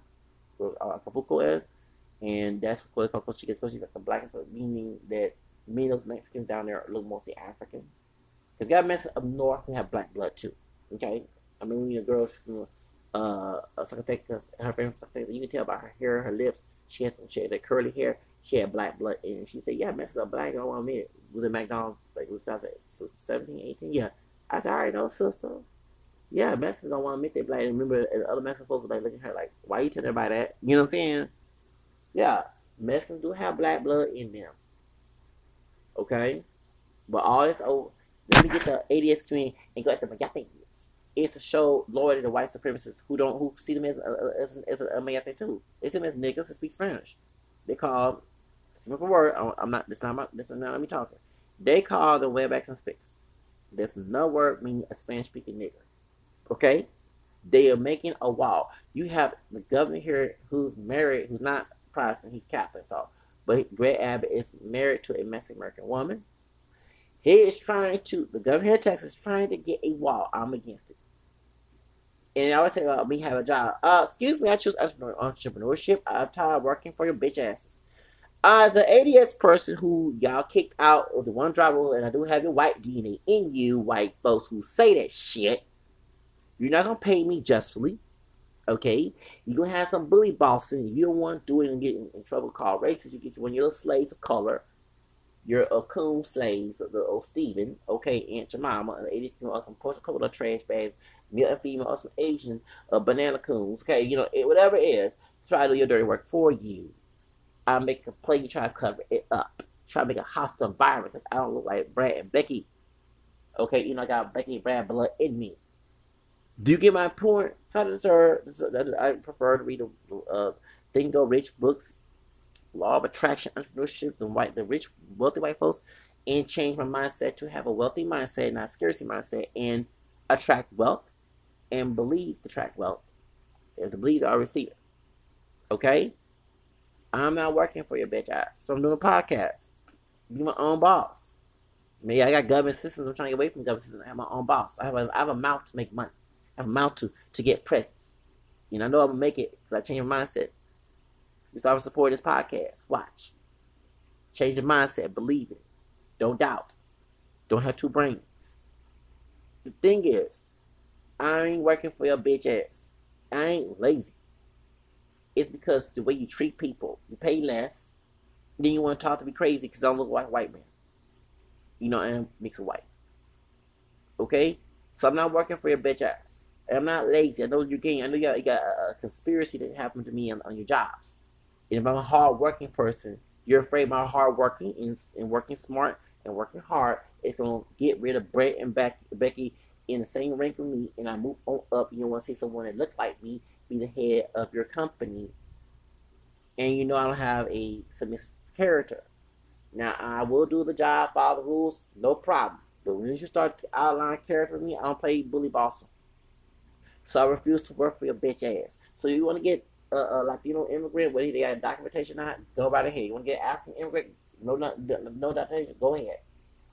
where uh, Acapulco is, and that's what it's called Costa Rica. like the blackest, meaning that many of those Mexicans down there look mostly African. Because got Mexicans up north who have black blood too. Okay, I mean when a girl uh, her family from you can tell by her hair, her lips, she has some shade, that curly hair she had black blood and she said, Yeah, messed up black. I don't want me was in McDonald's like was I said 17, 18? Yeah. I said, All right, no sister. Yeah, Mexicans don't want to admit they black. And remember the other Mexican folks were like looking at her like, Why you telling everybody that? You know what I'm saying? Yeah. Mexicans do have black blood in them. Okay? But all this oh let me get the ADS community and go at the Mayate. It's to show loyalty to white supremacists who don't who see them as as, as a, a Mayate too. They see them as niggas that speak Spanish. They call simple word. I'm not. This not my. This is not me talking. They call the webmaster and speaks. There's no word meaning a Spanish speaking nigger. Okay, they are making a wall. You have the governor here who's married, who's not Protestant, he's Catholic, so but Greg Abbott is married to a Mexican American woman. He is trying to, the governor of Texas is trying to get a wall. I'm against it. And I always say about me have a job. Uh, excuse me, I choose entrepreneurship. I'm tired of working for your bitch asses. As an ADS person who y'all kicked out of the one drop rule, and I do have your white DNA in you, white folks who say that shit, you're not gonna pay me justly. Okay? You're gonna have some bully bossing. You don't want to do it and get in, trouble called racist. You get one of your slaves of color. your Akum slaves, the old Stephen, okay, Aunt Jemima, and 80 or some Coca-Cola trash bags, male and female, some Asian uh, banana coons, okay, you know, it, whatever it is, try to do your dirty work for you. I make a play, you try to cover it up. Try to make a hostile environment because I don't look like Brad and Becky. Okay, you know, I got Becky and Brad blood in me. Do you get my point? Sir, I prefer to read the uh, Think Go Rich books, Law of Attraction, Entrepreneurship, the white, the rich, wealthy white folks, and change my mindset to have a wealthy mindset, not scarcity mindset, and attract wealth, and believe the track. Well, If to believe, I receive it. Okay? I'm not working for your bitch ass. So I'm doing a podcast. Be my own boss. Maybe I got government systems. I'm trying to get away from government systems. I have my own boss. I have a, I have a mouth to make money. I have a mouth to, to get press. You know, I know I'm going to make it because I changed my mindset. You saw support this podcast. Watch. Change your mindset. Believe it. Don't doubt. Don't have two brains. The thing is, I ain't working for your bitch ass. I ain't lazy. It's because the way you treat people, you pay less, then you want to talk to me crazy because I look like a white man. You know, I'm mixed white. Okay? So I'm not working for your bitch ass. And I'm not lazy. I know you're getting, I know you got, you got a, conspiracy that happened to me on, on your jobs. And if I'm a hard working person, you're afraid my hard working and, and working smart and working hard is going to get rid of Brett and Becky in the same rank with me and I move on up. You want to see someone that look like me be the head of your company. And you know I don't have a submissive character. Now I will do the job, follow the rules, no problem. But when you start to outline character with me, I don't play bully boss. So I refuse to work for your bitch ass. So you want to get like you know immigrant, whether they got documentation or not, go right ahead. You want to get African immigrant, no, no, no documentation, go ahead.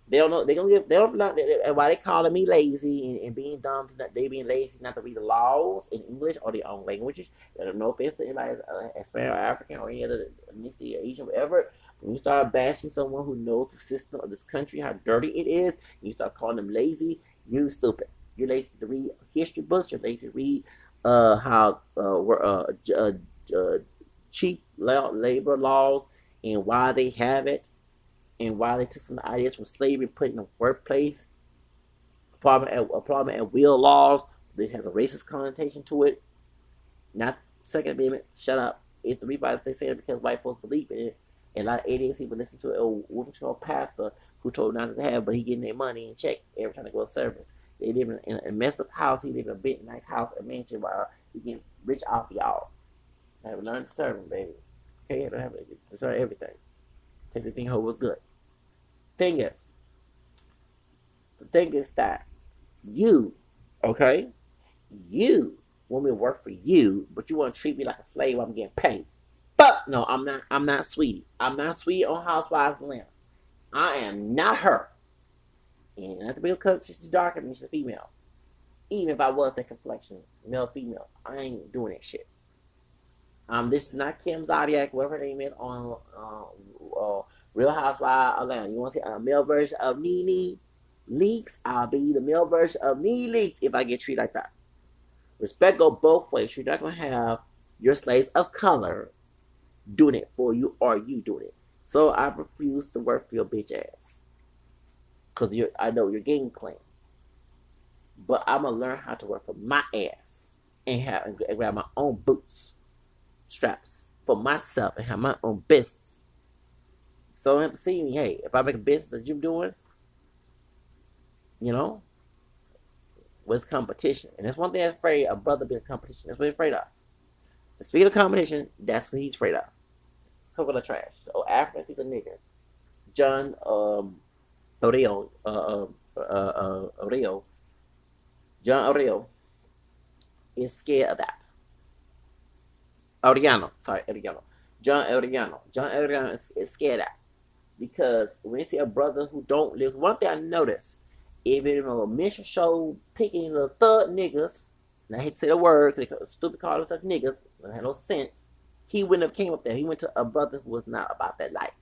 They don't know. They gonna get. They don't know. Why they calling me lazy and, and being dumb? They being lazy not to read the laws in English or their own languages. No offense to anybody uh, Hispanic or African or any other ethnicity or Asian, whatever. When you start bashing someone who knows the system of this country, how dirty it is, you start calling them lazy. You stupid. You're lazy to read history books. You're lazy to read uh, how uh, uh, uh, uh, cheap labor laws and why they have it and why they took some ideas from slavery and put in the workplace. Apartment at, apartment at will laws that has a racist connotation to it. Not Second Amendment. Shut up. It's the reason they say it because white folks believe in it. And a lot of idiots even listen to a Wolverton pastor who told not to have, but he getting their money in check every time they go to service. They live in, in a messed up house. He live in a big nice house, a mansion, while he getting rich off y'all. I have learned to serve him, baby. Okay, I don't have to serve everything. Everything hope was good. Thing is, the thing is that you, okay, you want me to work for you, but you want to treat me like a slave. I'm getting paid. But no, I'm not. I'm not sweetie. I'm not sweetie on Housewives Atlanta. I am not her. And not because she's darker than she's a female. Even if I was that complexion, male, female, I ain't doing that shit. Um, this is not Kim Zolciak, whatever her name is, on uh, uh, Real Housewives Atlanta. You want to see a male version of NeNe Leakes? I'll be the male version of NeNe Leakes if I get treated like that. Respect go both ways. You're not to have your slaves of color doing it for you or you doing it. So I refuse to work for your bitch ass. Because I know your game plan. But I'm going to learn how to work for my ass and, have, and grab my own boots, straps for myself and have my own business. So I have to see me, hey, if I make a business that you're doing, you know, what's competition? And that's one thing that's afraid a brother being competition. That's what he's afraid of. And speaking of competition, that's what he's afraid of. Coconut trash. So African he's a nigger. John um Oreo, uh, uh, uh, uh, John Oreo is scared of that. Arellano, sorry, Arellano. John Arellano. John Arellano is, is scared of that because when you see a brother who don't live, one thing I noticed, even in a mission show picking the thug niggas, and I hate to say the word because stupid call themselves niggas, it had no sense. He wouldn't have came up there. He went to a brother who was not about that life.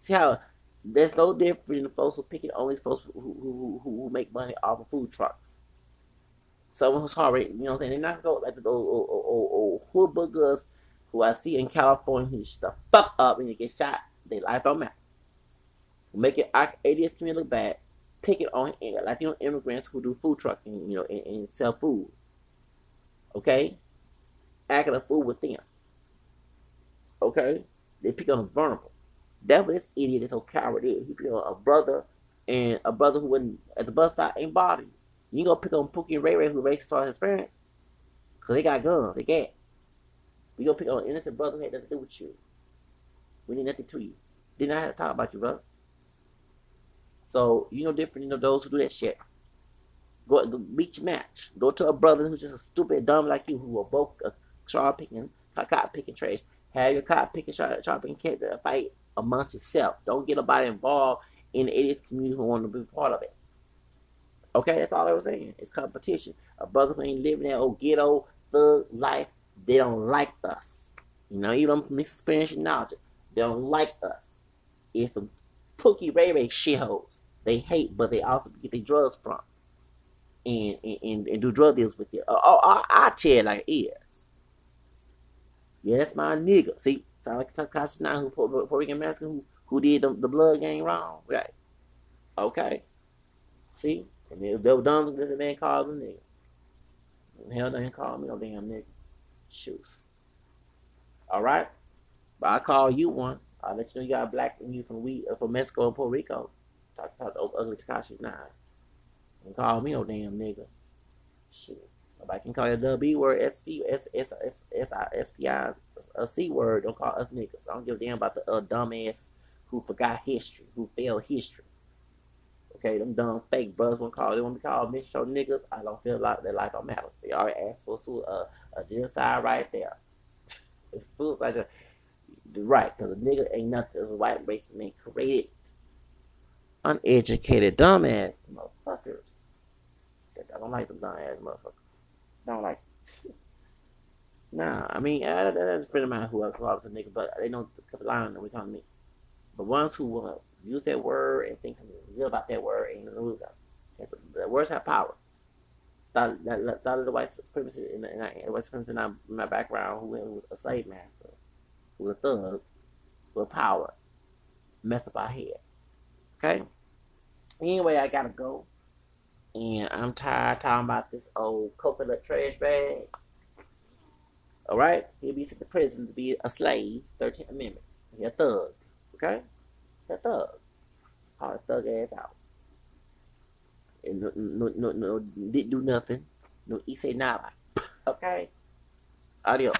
See how there's no difference in the folks who picking only folks who, who, who, who make money off of food trucks. Someone who's hard, you know what I'm saying? They're not going like the old, old, old, old hood boogers who I see in California who just fuck up and you get shot. They life don't matter. Make it ADS community look bad, pick it on eh, Latino immigrants who do food trucking, you know, and, and sell food. Okay? Acting a fool with them. Okay? They pick on the vulnerable. That's what this idiot, this old coward is. He pick on a brother and a brother who wouldn't at the bus stop ain't bothered. You gonna pick on Pookie and Ray Ray who raced his parents? Cause they got guns, they gas. We gonna pick on an innocent brother who had nothing to do with you. We need nothing to you. Did not I have to talk about you, brother. So you know different, you know those who do that shit. Go, your match. Go to a brother who's just a stupid dumb like you who are both a straw picking, cop picking trash. Have your cop picking, straw, straw picking cat fight amongst yourself. Don't get nobody involved in the idiot community who want to be part of it. Okay, that's all I was saying. It's competition. A brother who ain't living that old ghetto thug life, they don't like us. You know, even from experience and knowledge, they don't like us. It's some Pookie Ray Ray shitholes. They hate, but they also get their drugs from. And, and, and do drug deals with you. Oh, oh I, I tell like is. Yeah, that's my nigga. See, sound like Tekashi Nine who Puerto Rican Mexican who who did the, the blood game wrong. Right. Okay. See? And they, they were dumb that the man called them nigga. Hell, they didn't call me no damn nigga. Shoot. All right? But I call you one. I'll let you know you got black in you from we from Mexico and Puerto Rico. Talk about the ugly Tekashi nine. Don't call me no damn nigga. Shit. Nobody can call you the B word, S P S S S S I S P I a C word. Don't call us niggas. I don't give a damn about the uh, dumbass who forgot history, who failed history. Okay, them dumb fake brothers want to call. They want to call me show niggas. I don't feel like their life don't matter. They already asked for a, a genocide right there. it feels like a right because a nigga ain't nothing. A white race man created uneducated dumbass motherfuckers. I don't like them dumbass motherfuckers. I don't like. nah, I mean, uh, that's a friend of mine who I was a nigga, but they don't lie on them. We call me. But ones who will use that word and think something real about that word ain't gonna lose them. The words have power. Started, that started the white supremacy in, the, in, the, white supremacy in, in my background who was a slave master, who was a thug, with power, mess up our head. Okay. Anyway, I gotta go, and I'm tired talking about this old coconut trash bag. All right, he'll be sent to prison to be a slave. Thirteenth Amendment. He a thug. Okay? He a thug. Call the thug ass out. And no, no, no, no, didn't do nothing. No, he say nada. Okay? Adios.